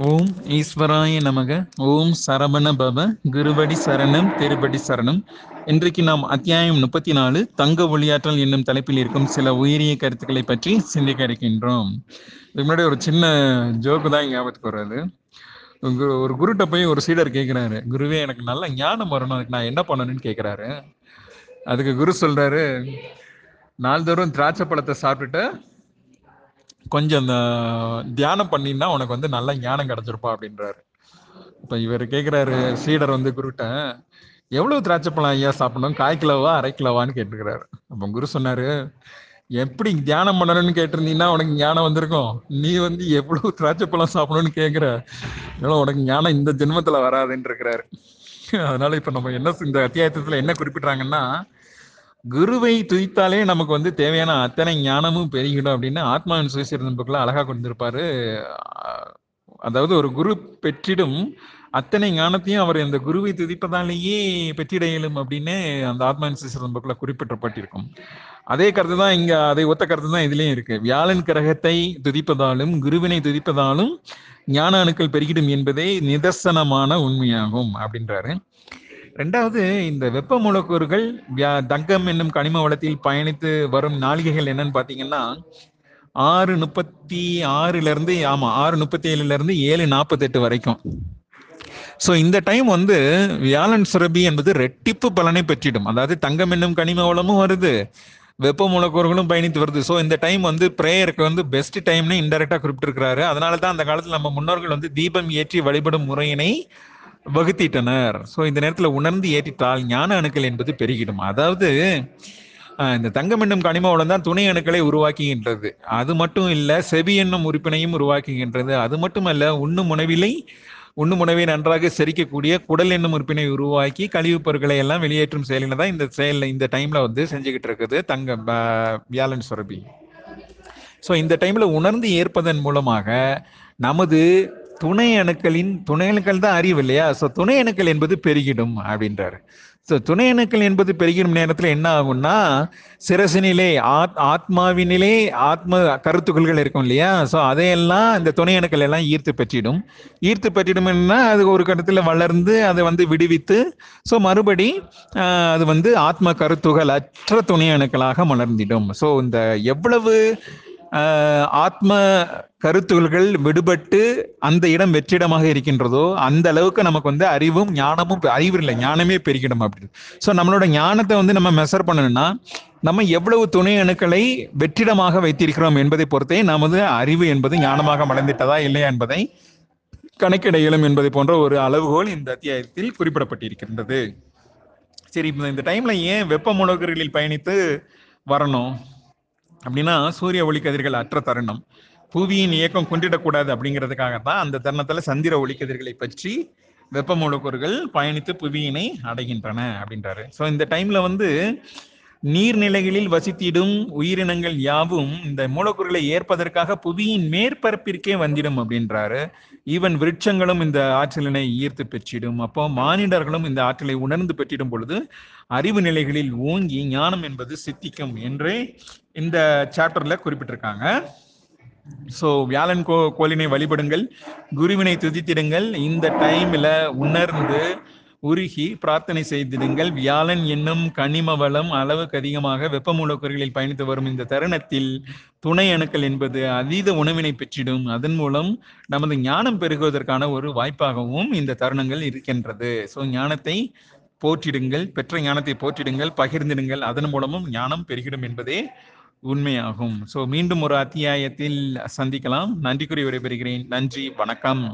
ஓம் ஈஸ்வராய நமக. ஓம் சரவண பவ. குருபடி சரணம் திருபடி சரணம். இன்றைக்கு நாம் அத்தியாயம் முப்பத்தி நாலு தங்க ஒளியாற்றல் என்னும் தலைப்பில் இருக்கும் சில உயரிய கருத்துக்களை பற்றி சிந்திக்க இருக்கின்றோம் இதுக்கு முன்னாடி ஒரு சின்ன ஜோக்கு தான் ஞாபகத்துக்கு வர்றது. குரு- ஒரு குருட்ட போய் ஒரு சீடர் கேட்குறாரு குருவே எனக்கு நல்ல ஞானம் வரணும். அதுக்கு நான் என்ன பண்ணணும்னு கேட்குறாரு அதுக்கு குரு சொல்றாரு நாள்தோறும் திராட்சை பழத்தை சாப்பிட்டுட்டு கொஞ்சம் இந்த தியானம் பண்ணினா உனக்கு வந்து நல்ல ஞானம் கிடைச்சிருப்பா அப்படின்றாரு. இப்ப இவர் கேக்குறாரு சீடர் வந்து குருட்ட எவ்வளவு திராட்சை பழம் ஐயா சாப்பிடணும்? காய் கிலோவா அரை கிலோவான்னு கேட்டுக்கிறாரு. அப்ப குரு சொன்னாரு எப்படி தியானம் பண்ணணும்னு கேட்டிருந்தீங்கன்னா உனக்கு ஞானம் வந்திருக்கும். நீ வந்து எவ்வளவு திராட்சை பழம் சாப்பிடணும்னு கேக்குற. இதனால உனக்கு ஞானம் இந்த ஜென்மத்துல வராதுன்னு இருக்கிறாரு அதனால இப்ப நம்ம என்ன இந்த அத்தியாயத்துல என்ன குறிப்பிடுறாங்கன்னா குருவை துதித்தாலே நமக்கு வந்து தேவையான அத்தனை ஞானமும் பெருகிடும் அப்படின்னு ஆத்மாவின் சுயசீர்தம் புக்கில் அழகாக கொண்டிருப்பாரு. அதாவது ஒரு குரு பெற்றிடும் அத்தனை ஞானத்தையும் அவர் அந்த குருவை துதிப்பதாலேயே பெற்றிட இயலும் அப்படின்னு அந்த ஆத்மாவின் சுயசீர்தம் புக்கில் குறிப்பிட்டப்பட்டிருக்கும் அதே கருத்து தான் இங்க அதை ஒத்த கருத்து தான் இதுலயும் இருக்கு. வியாழன் கிரகத்தை துதிப்பதாலும் குருவினை துதிப்பதாலும் ஞான அணுக்கள் பெருகிடும் என்பதே நிதர்சனமான உண்மையாகும் அப்படின்றாரு. ரெண்டாவது இந்த வெப்ப மூலக்கூறுகள் வியா- தங்கம் என்னும் கனிம வளத்தில் பயணித்து வரும் நாளிகைகள் என்னன்னு பாத்தீங்கன்னா ஆறு முப்பத்தி ஆறுல இருந்து ஆமா ஆறு முப்பத்தி ஏழுல இருந்து ஏழு நாற்பத்தெட்டு வரைக்கும். ஸோ இந்த டைம் வந்து வியாழன் சுரபி என்பது ரெட்டிப்பு பலனை பெற்றிடும். அதாவது தங்கம் என்னும் கனிம வளமும் வருது வெப்ப மூலக்கூறுகளும் பயணித்து வருது. ஸோ இந்த டைம் வந்து ப்ரேயருக்கு வந்து பெஸ்ட் டைம்னு இன்டெரக்டாக குறிப்பிட்டிருக்கிறாரு. அதனால தான் அந்த காலத்தில் நம்ம முன்னோர்கள் வந்து தீபம் ஏற்றி வழிபடும் முறையினை வகுத்திட்டனர். ஸோ இந்த நேரத்தில் உணர்ந்து ஏற்றிட்டால் ஞான அணுக்கள் என்பது பெருகிடும். அதாவது இந்த தங்கம் என்னும் கனிமாவுடன் தான் துணை அணுக்களை உருவாக்குகின்றது. அது மட்டும் இல்லை செவி என்னும் உறுப்பினையும் உருவாக்குகின்றது. அது மட்டுமல்ல உண்ணும் உணவிலை உண்ணும் உணவை நன்றாக செரிக்கக்கூடிய குடல் என்னும் உறுப்பினை உருவாக்கி கழிவுப் பொருட்களை எல்லாம் வெளியேற்றும் செயலில் தான் இந்த செயலில் இந்த டைம்ல வந்து செஞ்சுக்கிட்டு இருக்குது தங்க ப- வியாழன் சுரபி. ஸோ இந்த டைம்ல உணர்ந்து ஏற்பதன் மூலமாக நமது துணை அணுக்களின் துணை அணுக்கள் தான் அறிவு இல்லையா? ஸோ துணை அணுக்கள் என்பது பெருகிடும் அப்படின்றாரு. ஸோ துணை அணுக்கள் என்பது பெருகிடும் நேரத்தில் என்ன ஆகும்னா சிரசினிலே ஆத் ஆத்மாவினிலே ஆத்ம கருத்துக்கள்கள் இருக்கும் இல்லையா? ஸோ அதையெல்லாம் இந்த துணை அணுக்கள் எல்லாம் ஈர்த்து பெற்றிடும். ஈர்த்து பெற்றிடும்னா அது ஒரு கட்டத்தில் வளர்ந்து அதை வந்து விடுவித்து ஸோ மறுபடி அது வந்து ஆத்ம கருத்துகள் அற்ற துணை அணுக்களாக மலர்ந்திடும். ஸோ இந்த எவ்வளவு ஆத்ம கருத்துகள்கள் விடுபட்டு அந்த இடம் வெற்றிடமாக இருக்கின்றதோ அந்த அளவுக்கு நமக்கு வந்து அறிவும் ஞானமும் பெ- அறிவு இல்லை ஞானமே பெருகிடும் அப்படி. ஸோ நம்மளோட ஞானத்தை வந்து நம்ம மெஷர் பண்ணணும்னா நம்ம எவ்வளவு துணை அணுக்களை வெற்றிடமாக வைத்திருக்கிறோம் என்பதை பொறுத்தே நமது அறிவு என்பது ஞானமாக மலர்ந்திட்டதா இல்லையா என்பதை கணக்கிட இயலும் என்பதை போன்ற ஒரு அளவுகோல் இந்த அத்தியாயத்தில் குறிப்பிடப்பட்டிருக்கின்றது. சரி இந்த டைம்ல ஏன் வெப்ப மூலக்கூறுகளில் பயணித்து வரணும்? அப்படின்னா சூரிய ஒளிக்கதிர்கள் அற்ற தருணம். புவியின் இயக்கம் குன்றிடக்கூடாது அப்படிங்கிறதுக்காக தான் அந்த தருணத்துல சந்திர ஒளிக்கதிர்களை பற்றி வெப்ப மூலக்கூறுகள் பயணித்து புவியினை அடைகின்றன அப்படின்றாரு. ஸோ இந்த டைம்ல வந்து நீர்நிலைகளில் வசித்திடும் உயிரினங்கள் யாவும் இந்த மூலக்கூறுகளை ஏற்பதற்காக புவியின் மேற்பரப்பிற்கே வந்திடும் அப்படின்றாரு. ஈவன் விருட்சங்களும் இந்த ஆற்றலினை ஈர்த்து பெற்றிடும். அப்போ மானிடர்களும் இந்த ஆற்றலை உணர்ந்து பெற்றிடும் பொழுது அறிவு நிலைகளில் ஓங்கி ஞானம் என்பது சித்திக்கும் என்று இந்த சாப்டர்ல குறிப்பிட்டிருக்காங்க. ஸோ வியாழன் கோ கோலினை வழிபடுங்கள். குருவினை துதித்திடுங்கள். இந்த டைம்ல உணர்ந்து உருகி பிரார்த்தனை செய்திடுங்கள். வியாழன் என்னும் கனிம வளம் அளவுக்கு அதிகமாக வெப்பமூலக்கூறுகளில் பயணித்து வரும் இந்த தருணத்தில் துணை அணுக்கள் என்பது அதீத உணவினை பெற்றிடும். அதன் மூலம் நமது ஞானம் பெருகுவதற்கான ஒரு வாய்ப்பாகவும் இந்த தருணங்கள் இருக்கின்றது. ஸோ ஞானத்தை போற்றிடுங்கள். பெற்ற ஞானத்தை போற்றிடுங்கள். பகிர்ந்திடுங்கள். அதன் மூலமும் ஞானம் பெருகிடும் என்பதே உண்மையாகும். ஸோ மீண்டும் ஒரு அத்தியாயத்தில் சந்திக்கலாம். நன்றி கூறி விடைபெறுகிறேன். நன்றி. வணக்கம்.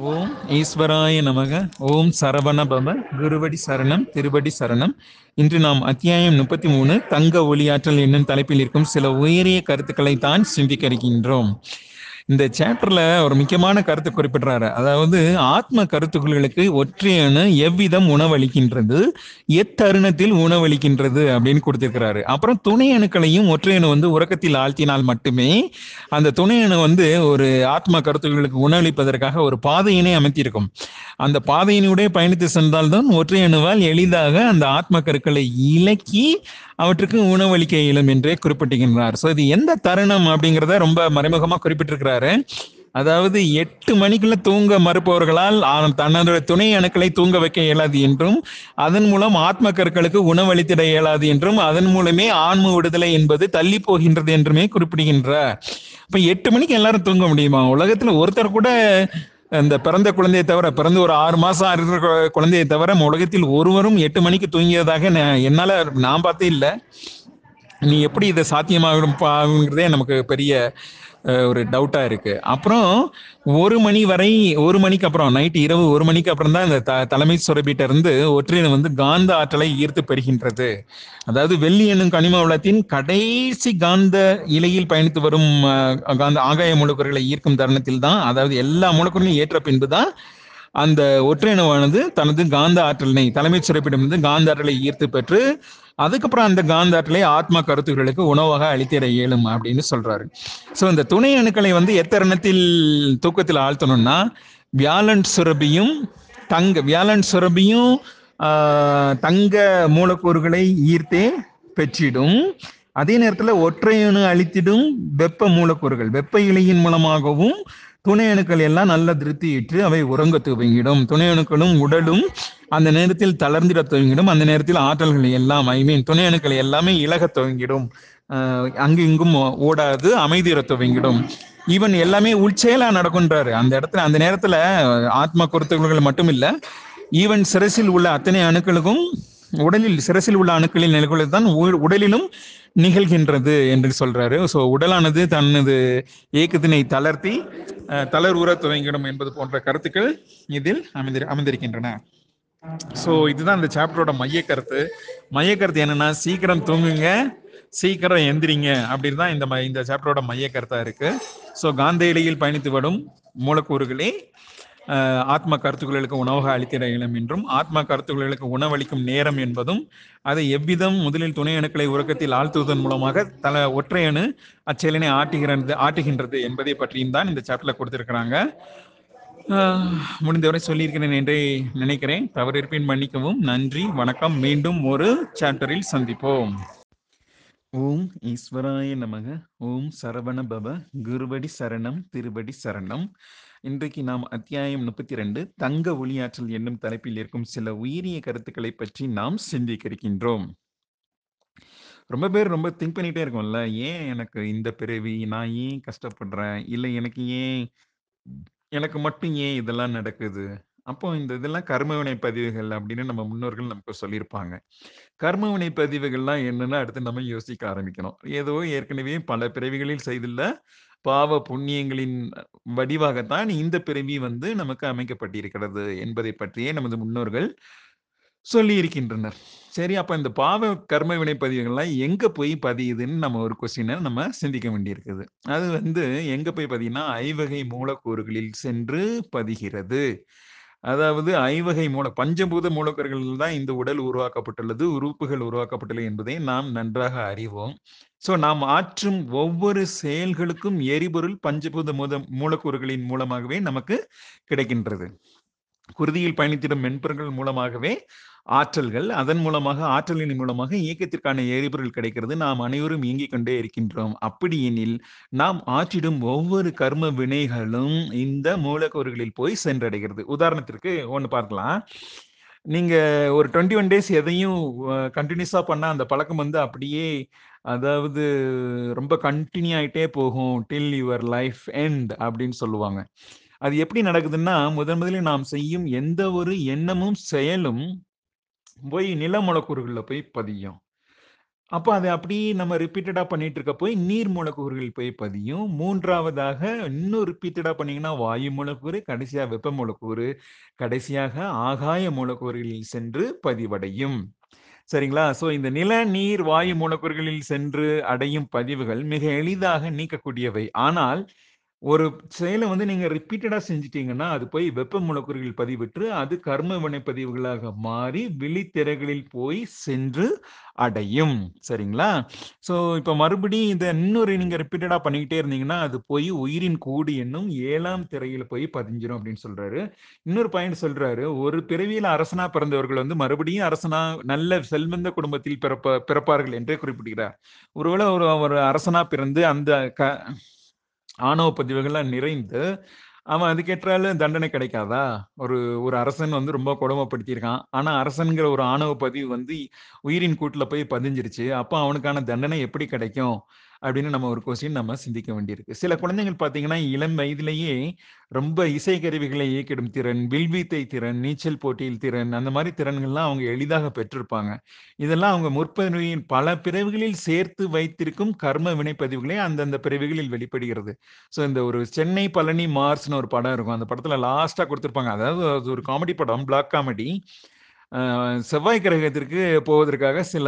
ஓம் ஈஸ்வராய நமக. ஓம் சரவண பவ. குருவடி சரணம் திருவடி சரணம். இன்று நாம் அத்தியாயம் முப்பத்தி மூணு தங்க ஒளியாற்றல் என்னும் தலைப்பில் இருக்கும் சில உயரிய கருத்துக்களை தான் சிந்திக்க இருக்கின்றோம். இந்த சாப்டர்ல ஒரு முக்கியமான கருத்து குறிப்பிடுறாரு. அதாவது ஆத்ம கருத்துக்களுக்கு ஒற்றையணு எவ்விதம் உணவளிக்கின்றது எத்தருணத்தில் உணவளிக்கின்றது அப்படின்னு கொடுத்திருக்கிறாரு. அப்புறம் துணை அணுக்களையும் ஒற்றையணு வந்து உறக்கத்தில் ஆழ்த்தினால் மட்டுமே அந்த துணை அணு வந்து ஒரு ஆத்ம கருத்துக்களுக்கு உணவளிப்பதற்காக ஒரு பாதையினை அமைத்திருக்கும். அந்த பாதையினுடைய பயணித்து சென்றால்தான் ஒற்றை அணுவால் எளிதாக அந்த ஆத்ம கருக்களை இலக்கி அவற்றுக்கு உணவளிக்க இயலும் என்றே குறிப்பிட்டிருக்கின்றார் ஸோ இது எந்த தருணம் அப்படிங்கிறத ரொம்ப மறைமுகமா குறிப்பிட்டிருக்கிறார். அதாவது எட்டு மணிக்குள்ள தூங்க மறுப்பவர்களால் ஆ- தன்னோட துணை அணுக்களை தூங்க வைக்க இயலாது என்றும் அதன் மூலம் ஆத்ம கற்களுக்கு உணவளித்திட இயலாது என்றும் அதன் மூலமே ஆன்ம விடுதலை என்பது தள்ளி போகின்றது என்றுமே குறிப்பிடுகின்றார். இப்ப எட்டு மணிக்கு எல்லாரும் தூங்க முடியுமா? உலகத்துல ஒருத்தர் கூட இந்த பிறந்த குழந்தையை தவிர பிறந்து ஒரு ஆறு மாசம் இருக்கிற குழந்தையை தவிர உலகத்தில் ஒருவரும் எட்டு மணிக்கு தூங்கியதாக என்னால நான் பார்த்தே இல்லை. நீ எப்படி இதை சாத்தியமாகும் நமக்கு பெரிய ஒரு டவுட்டா இருக்கு. அப்புறம் ஒரு மணி வரை ஒரு மணிக்கு அப்புறம் நைட் இரவு ஒரு மணிக்கு அப்புறம் தான் இந்த த- தலைமை சுரபிட்ட இருந்து ஒற்றையன் வந்து காந்த ஆற்றலை ஈர்த்து பெறுகின்றது. அதாவது வெள்ளி என்னும் கனிம வளத்தின் கடைசி காந்த இலையில் பயணித்து வரும் காந்த ஆகாய மூலக்கூறுகளை ஈர்க்கும் தருணத்தில் தான் அதாவது எல்லா மூலக்கூறுகளையும் ஏற்ற பின்பு தான் அந்த ஒற்றையணுவானது தனது காந்த ஆற்றலினை தலைமைச் சுரப்பிடமிருந்து காந்த ஆற்றலை ஈர்த்து பெற்று அதுக்கப்புறம் அந்த காந்த ஆற்றலை ஆத்மா கருத்துகளுக்கு உணவாக அளித்திட இயலும் அப்படின்னு சொல்றாரு. ஸோ இந்த துணை அணுக்களை வந்து எத்தருணத்தில் தூக்கத்தில் ஆழ்த்தணும்னா வியாழன் சுரபியும் தங்க வியாழன் சுரபியும் தங்க மூலக்கூறுகளை ஈர்த்தே பெற்றிடும். அதே நேரத்தில் ஒற்றையணு அழித்திடும் வெப்ப மூலக்கூறுகள் வெப்ப இலையின் மூலமாகவும் துணை அணுக்கள் எல்லாம் நல்லா திருப்தியிற்று அவை உறங்க துவங்கிடும். துணை அணுக்களும் உடலும் அந்த நேரத்தில் தளர்ந்திட துவங்கிடும். அந்த நேரத்தில் ஆற்றல்கள் எல்லாம் ஐ மீன் துணை அணுக்கள் எல்லாமே இலக துவங்கிடும். அங்கு இங்கும் ஓடாது அமைதியிட துவங்கிடும். ஈவன் எல்லாமே உள்செயலா நடக்குன்றாரு. அந்த இடத்துல அந்த நேரத்துல ஆத்மா குருத்துகள் மட்டும் இல்ல ஈவன் சிரசில் உள்ள அத்தனை அணுக்களுக்கும் உடலில் சிரசில் உள்ள அணுக்களின் நிலைகளுக்கு தான் உ- உடலிலும் நிகழ்கின்றது என்று சொல்றாரு. ஸோ உடலானது தனது இயக்கத்தினை தளர்த்தி தளர் தளர்வுற துவங்கிடும் என்பது போன்ற கருத்துக்கள் இதில் அமைந்திரு அமைந்திருக்கின்றன. ஸோ இதுதான் இந்த சாப்டரோட மைய கருத்து மைய கருத்து என்னன்னா சீக்கிரம் தூங்குங்க சீக்கிரம் எந்திரிங்க அப்படின்னு தான் இந்த ம- இந்த சாப்டரோட மைய கருத்தா இருக்கு. ஸோ காந்த இலையில் பயணித்து வரும் மூலக்கூறுகளே ஆத்ம கருத்துக்களுக்கு உணவாக அளித்திட இயலும் என்றும் ஆத்ம கருத்துக்களுக்கு உணவளிக்கும் நேரம் என்பதும் அதை எவ்விதம் முதலில் துணை அணுக்களை உறக்கத்தில் ஆழ்த்துவதன் மூலமாக தல ஒற்றை அணு அச்செயலினை ஆட்டுகிறது ஆட்டுகின்றது என்பதை பற்றியும் தான் இந்த சாப்டர்ல கொடுத்திருக்கிறாங்க. முடிந்தவரை சொல்லியிருக்கிறேன் என்றே நினைக்கிறேன். தவறிருப்பின் மன்னிக்கவும். நன்றி வணக்கம். மீண்டும் ஒரு சாப்டரில் சந்திப்போம். ஓம் ஈஸ்வராய நமக. ஓம் சரவண பவ. குருபடி சரணம் திருபடி சரணம். இன்றைக்கு நாம் அத்தியாயம் முப்பத்தி ரெண்டு தங்க ஒளியாற்றல் என்னும் தலைப்பில் இருக்கும் சில உயிரிய கருத்துக்களை பற்றி நாம் சிந்திக்க இருக்கின்றோம் ரொம்ப பேர் ரொம்ப திங்க் பண்ணிட்டே இருக்கோம்ல. ஏன் எனக்கு இந்த பிறவி? நான் ஏன் கஷ்டப்படுறேன்? இல்லை எனக்கு ஏன் எனக்கு மட்டும் ஏன் இதெல்லாம் நடக்குது? அப்போ இந்த இதெல்லாம் கர்மவினை பதிவுகள் அப்படின்னு நம்ம முன்னோர்கள் நமக்கு சொல்லியிருப்பாங்க. கர்மவினை பதிவுகள்லாம் என்னன்னு அடுத்து நம்ம யோசிக்க ஆரம்பிக்கணும். ஏதோ ஏற்கனவே பல பிறவிகளில் செய்துள்ள பாவ புண்ணியங்களின் வடிவாகத்தான் இந்த பிறவி வந்து நமக்கு அமைக்கப்பட்டிருக்கிறது என்பதை பற்றியே நமது முன்னோர்கள் சொல்லி இருக்கின்றனர் சரி அப்ப இந்த பாவ கர்ம வினை பதிவுகள்லாம் எங்க போய் பதியுதுன்னு நம்ம ஒரு கொஸ்டினை நம்ம சிந்திக்க வேண்டியிருக்குது. அது வந்து எங்க போய் பதியும்னா ஐவகை மூலக்கூறுகளில் சென்று பதிகிறது. அதாவது ஐவகை மூல பஞ்சபூத மூலக்கூறுகளில் தான் இந்த உடல் உருவாக்கப்பட்டுள்ளது உறுப்புகள் உருவாக்கப்பட்டுள்ளது என்பதை நாம் நன்றாக அறிவோம். ஸோ நாம் ஆற்றும் ஒவ்வொரு செயல்களுக்கும் எரிபொருள் பஞ்சபூத மூத மூலக்கூறுகளின் மூலமாகவே நமக்கு கிடைக்கின்றது. குருதியில் பயணித்திடும் மென்பொருட்கள் மூலமாகவே ஆற்றல்கள் அதன் மூலமாக ஆற்றலின் மூலமாக இயக்கத்திற்கான எரிபொருள் கிடைக்கிறது. நாம் அனைவரும் இயங்கிக் கொண்டே இருக்கின்றோம். அப்படி எனில் நாம் ஆற்றிடும் ஒவ்வொரு கர்ம வினைகளும் இந்த மூலக்கூறுகளில் போய் சென்றடைகிறது. உதாரணத்திற்கு ஒன்று பார்க்கலாம். நீங்க ஒரு டுவெண்ட்டி ஒன் டேஸ் எதையும் கண்டினியூஸா பண்ணா அந்த பழக்கம் வந்து அப்படியே அதாவது ரொம்ப கண்டினியூ ஆயிட்டே போகும். டில் யுவர் லைஃப் எண்ட் அப்படின்னு சொல்லுவாங்க. அது எப்படி நடக்குதுன்னா முதன் முதலில் நாம் செய்யும் எந்த ஒரு எண்ணமும் செயலும் போய் நில போய் பதியும். அப்போ அதை அப்படியே நம்ம ரிப்பீட்டடாக பண்ணிட்டு இருக்க போய் நீர் மூலக்கூறுகள் போய் பதியும். மூன்றாவதாக இன்னும் ரிப்பீட்டடாக பண்ணீங்கன்னா வாயு மூலக்கூறு கடைசியாக வெப்ப மூலக்கூறு கடைசியாக ஆகாய மூலக்கூறுகளில் சென்று பதிவடையும். சரிங்களா? ஸோ இந்த நில நீர் வாயு மூலக்கூறுகளில் சென்று அடையும் பதிவுகள் மிக எளிதாக நீக்கக்கூடியவை. ஆனால் ஒரு செயலை வந்து நீங்க ரிப்பீட்டடா செஞ்சிட்டீங்கன்னா அது போய் வெப்ப மூலக்கூறுகள் பதிவிட்டு அது கர்ம வினைப்பதிவுகளாக மாறி விழித்திரைகளில் போய் சென்று அடையும். சரிங்களா? ஸோ இப்போ மறுபடியும் இதை இன்னொரு நீங்க ரிப்பீட்டடா பண்ணிக்கிட்டே இருந்தீங்கன்னா அது போய் உயிரின் கூடு என்னும் ஏழாம் திரையில போய் பதிஞ்சிடும் அப்படின்னு சொல்றாரு. இன்னொரு பாயிண்ட் சொல்றாரு ஒரு பிறவியில அரசனா பிறந்தவர்கள் வந்து மறுபடியும் அரசனா நல்ல செல்வந்த குடும்பத்தில் பிறப்ப பிறப்பார்கள் என்றே குறிப்பிடுகிறார். ஒருவேளை ஒரு ஒரு அரசனா பிறந்து அந்த க ஆணவ பதிவுகள்லாம் நிறைந்து, அவன் அதுக்கேற்றால தண்டனை கிடைக்காதா? ஒரு ஒரு அரசன் வந்து ரொம்ப கொடுமைப்படுத்தியிருக்கான். ஆனா, அரசன்கிற ஒரு ஆணவ பதிவு வந்து உயிரின் கூட்டுல போய் பதிஞ்சிருச்சு. அப்போ அவனுக்கான தண்டனை எப்படி கிடைக்கும்? அப்படின்னு நம்ம ஒரு கொஸ்டின் நம்ம சிந்திக்க வேண்டியிருக்கு. சில குழந்தைகள் பார்த்தீங்கன்னா, இளம் வயதிலேயே ரொம்ப இசை கருவிகளை இயக்கிடும் திறன், வில்வித்தை திறன், நீச்சல் போட்டியில் திறன், அந்த மாதிரி திறன்கள்லாம் அவங்க எளிதாக பெற்றிருப்பாங்க. இதெல்லாம் அவங்க முற்பதிவின் பல பிறவிகளில் சேர்த்து வைத்திருக்கும் கர்ம வினைப்பதிவுகளே அந்தந்த பிறவிகளில் வெளிப்படுகிறது. ஸோ இந்த ஒரு சென்னை பழனி மார்ஸ்னு ஒரு படம் இருக்கும். அந்த படத்துல லாஸ்ட்டாக கொடுத்துருப்பாங்க அதாவது அது ஒரு காமெடி படம், பிளாக் காமெடி. செவ்வாய் கிரகத்திற்கு போவதற்காக சில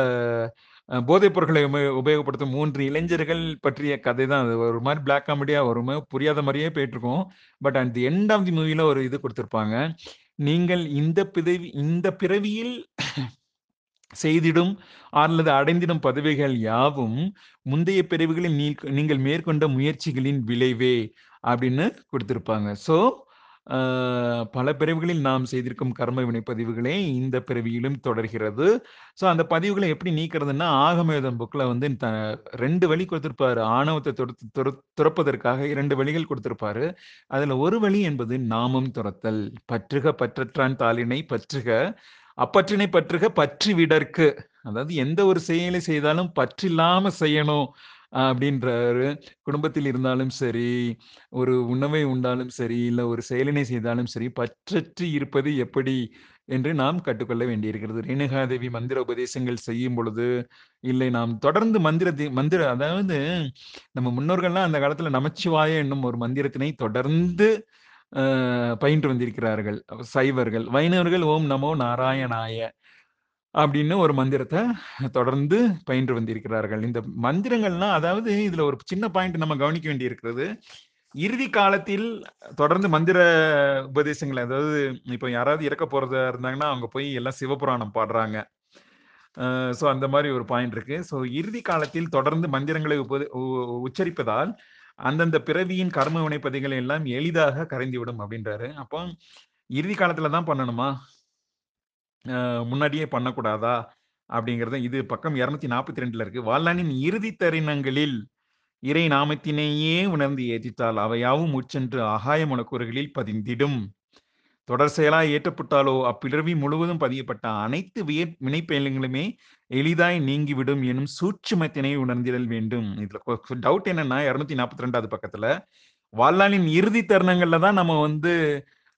போதைப் பொருட்களை உபயோகப்படுத்தும் மூன்று இளைஞர்கள் பற்றிய கதை தான் அது. ஒரு மாதிரி பிளாக் காமெடியா ஒரு புரியாத மாதிரியே போயிட்டுருக்கும். But at the end of the மூவில ஒரு இது கொடுத்துருப்பாங்க நீங்கள் இந்த பிதவி இந்த பிறவியில் செய்திடும் அல்லது அடைந்திடும் பதவிகள் யாவும் முந்தைய பிறவிகளில் நீ நீங்கள் மேற்கொண்ட முயற்சிகளின் விளைவே அப்படின்னு கொடுத்துருப்பாங்க ஸோ, பல பிறவிகளில் நாம் செய்திருக்கும் கர்ம வினை பதிவுகளே இந்த பிறவியிலும் தொடர்கிறது. ஸோ, அந்த பதிவுகளை எப்படி நீக்கிறதுன்னா, ஆகமேதம் புக்கில் வந்து த ரெண்டு வழி கொடுத்துருப்பாரு ஆணவத்தை தொடுத் துர துறப்பதற்காக இரண்டு வழிகள் கொடுத்துருப்பாரு அதில் ஒரு வழி என்பது நாமம் துரத்தல் "பற்றுக பற்றற்றான் தாளினை பற்றுக, அப்பற்றினை பற்றுக பற்றி விடற்கு." அதாவது எந்த ஒரு செயலை செய்தாலும் பற்றில்லாம செய்யணும் அப்படின்றாரு. குடும்பத்தில் இருந்தாலும் சரி, ஒரு உணவை உண்டாலும் சரி, இல்ல ஒரு செயலினை செய்தாலும் சரி, பற்றற்று இருப்பது எப்படி என்று நாம் கற்றுக்கொள்ள வேண்டியிருக்கிறது. ரேணுகாதேவி மந்திர உபதேசங்கள் செய்யும் பொழுது, இல்லை நாம் தொடர்ந்து மந்திரத்தை மந்திர அதாவது நம்ம முன்னோர்கள்லாம் அந்த காலத்துல நமச்சிவாய என்னும் ஒரு மந்திரத்தினை தொடர்ந்து பயின்று வந்திருக்கிறார்கள். சைவர்கள். வைணவர்கள் ஓம் நமோ நாராயணாய அப்படின்னு ஒரு மந்திரத்தை தொடர்ந்து பயின்று வந்திருக்கிறார்கள். இந்த மந்திரங்கள்லாம் அதாவது இதுல ஒரு சின்ன பாயிண்ட் நம்ம கவனிக்க வேண்டி இருக்கிறது இறுதி காலத்தில் தொடர்ந்து மந்திர உபதேசங்கள் அதாவது இப்போ யாராவது இறக்க போறதா இருந்தாங்கன்னா, அவங்க போய் எல்லாம் சிவபுராணம் பாடுறாங்க. ஸோ அந்த மாதிரி ஒரு பாயிண்ட் இருக்கு. ஸோ இறுதி காலத்தில் தொடர்ந்து மந்திரங்களை உப உ உச்சரிப்பதால், அந்தந்த பிறவியின் கர்ம வினைப்பதிகள் எல்லாம் எளிதாக கரைந்து விடும் அப்படின்றாரு. அப்போ இறுதி காலத்துல தான் பண்ணணுமா? அ முன்னாடியே பண்ணக்கூடாதா? அப்படிங்கிறது இது பக்கம் 242ல இருக்கு. வாழ்நாளின் இறுதி தருணங்களில் இறை நாமத்தினையே உணர்ந்து ஏதித்தால் அவையாவும் உட்சென்று ஆகாய மனக்கூறுகளில் பதிந்திடும். தொடர் செயலாய் ஏற்றப்பட்டாலோ அப்பிறவி முழுவதும் பதியப்பட்ட அனைத்து வியற் வினைப்பயன்களுமே எளிதாய் நீங்கிவிடும் எனும் சூட்சுமத்தினை உணர்ந்திடல் வேண்டும். இதுல கொ டவுட் என்னன்னா 242வது பக்கத்துல, வாழ்நாளின் இறுதி தருணங்கள்ல தான் நம்ம வந்து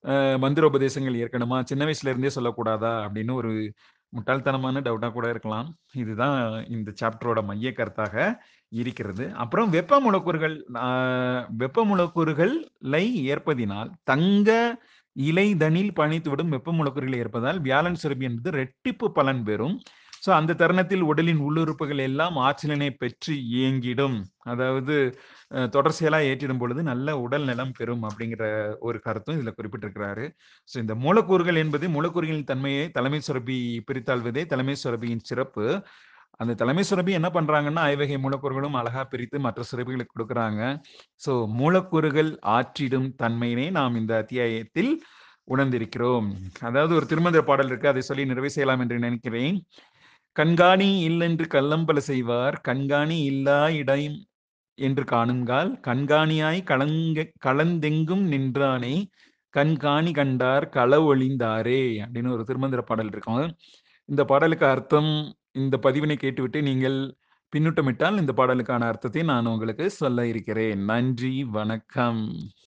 மந்திரோபதேசங்கள் ஏற்கணுமா? சின்ன வயசுல இருந்தே சொல்லக்கூடாதா? அப்படின்னு ஒரு முட்டாள்தனமான டவுட்டாக கூட இருக்கலாம். இதுதான் இந்த சாப்டரோட மைய கருத்தாக இருக்கிறது. அப்புறம் வெப்ப மூலக்கூறுகள் வெப்ப மூலக்கூறுகளை ஏற்பதினால் தங்க இலைதனில் பணித்துவிடும் வெப்ப மூலக்கூறுகளை ஏற்பதால் வியாழன் சுரபி என்பது ரெட்டிப்பு பலன் பெறும். ஸோ அந்த தருணத்தில் உடலின் உள்ளுறுப்புகள் எல்லாம் ஆற்றலினை பெற்று இயங்கிடும். அதாவது தொடர்ச்சியெல்லாம் ஏற்றிடும் பொழுது நல்ல உடல் நலம் பெறும் அப்படிங்கிற ஒரு கருத்தும் இதுல குறிப்பிட்டிருக்கிறாரு. ஸோ இந்த மூலக்கூறுகள் என்பது மூலக்கூறுகளின் தன்மையை தலைமை சுரபி பிரித்தாள்வதே தலைமை சுரபியின் சிறப்பு. அந்த தலைமை சுரபி என்ன பண்றாங்கன்னா, ஐவகை மூலக்கூறுகளும் அழகா பிரித்து மற்ற சுரபிகளுக்கு கொடுக்குறாங்க ஸோ மூலக்கூறுகள் ஆற்றிடும் தன்மையினை நாம் இந்த அத்தியாயத்தில் உணர்ந்திருக்கிறோம். அதாவது ஒரு திருமந்திர பாடல் இருக்கு. அதை சொல்லி நிறைவு செய்யலாம் என்று நினைக்கிறேன். "கண்காணி இல்லென்று கல்லம்பல செய்வார், கண்காணி இல்லா இடம் என்று காணுங்கால், கண்காணியாய் கலங்க கலந்தெங்கும் நின்றானே, கண்காணி கண்டார் களவொழிந்தாரே" அப்படின்னு ஒரு திருமந்திர பாடல் இருக்கும். இந்த பாடலுக்கு அர்த்தம் இந்த பதிவினை கேட்டுவிட்டு நீங்கள் பின்னூட்டமிட்டால் இந்த பாடலுக்கான அர்த்தத்தை நான் உங்களுக்கு சொல்ல இருக்கிறேன். நன்றி, வணக்கம்.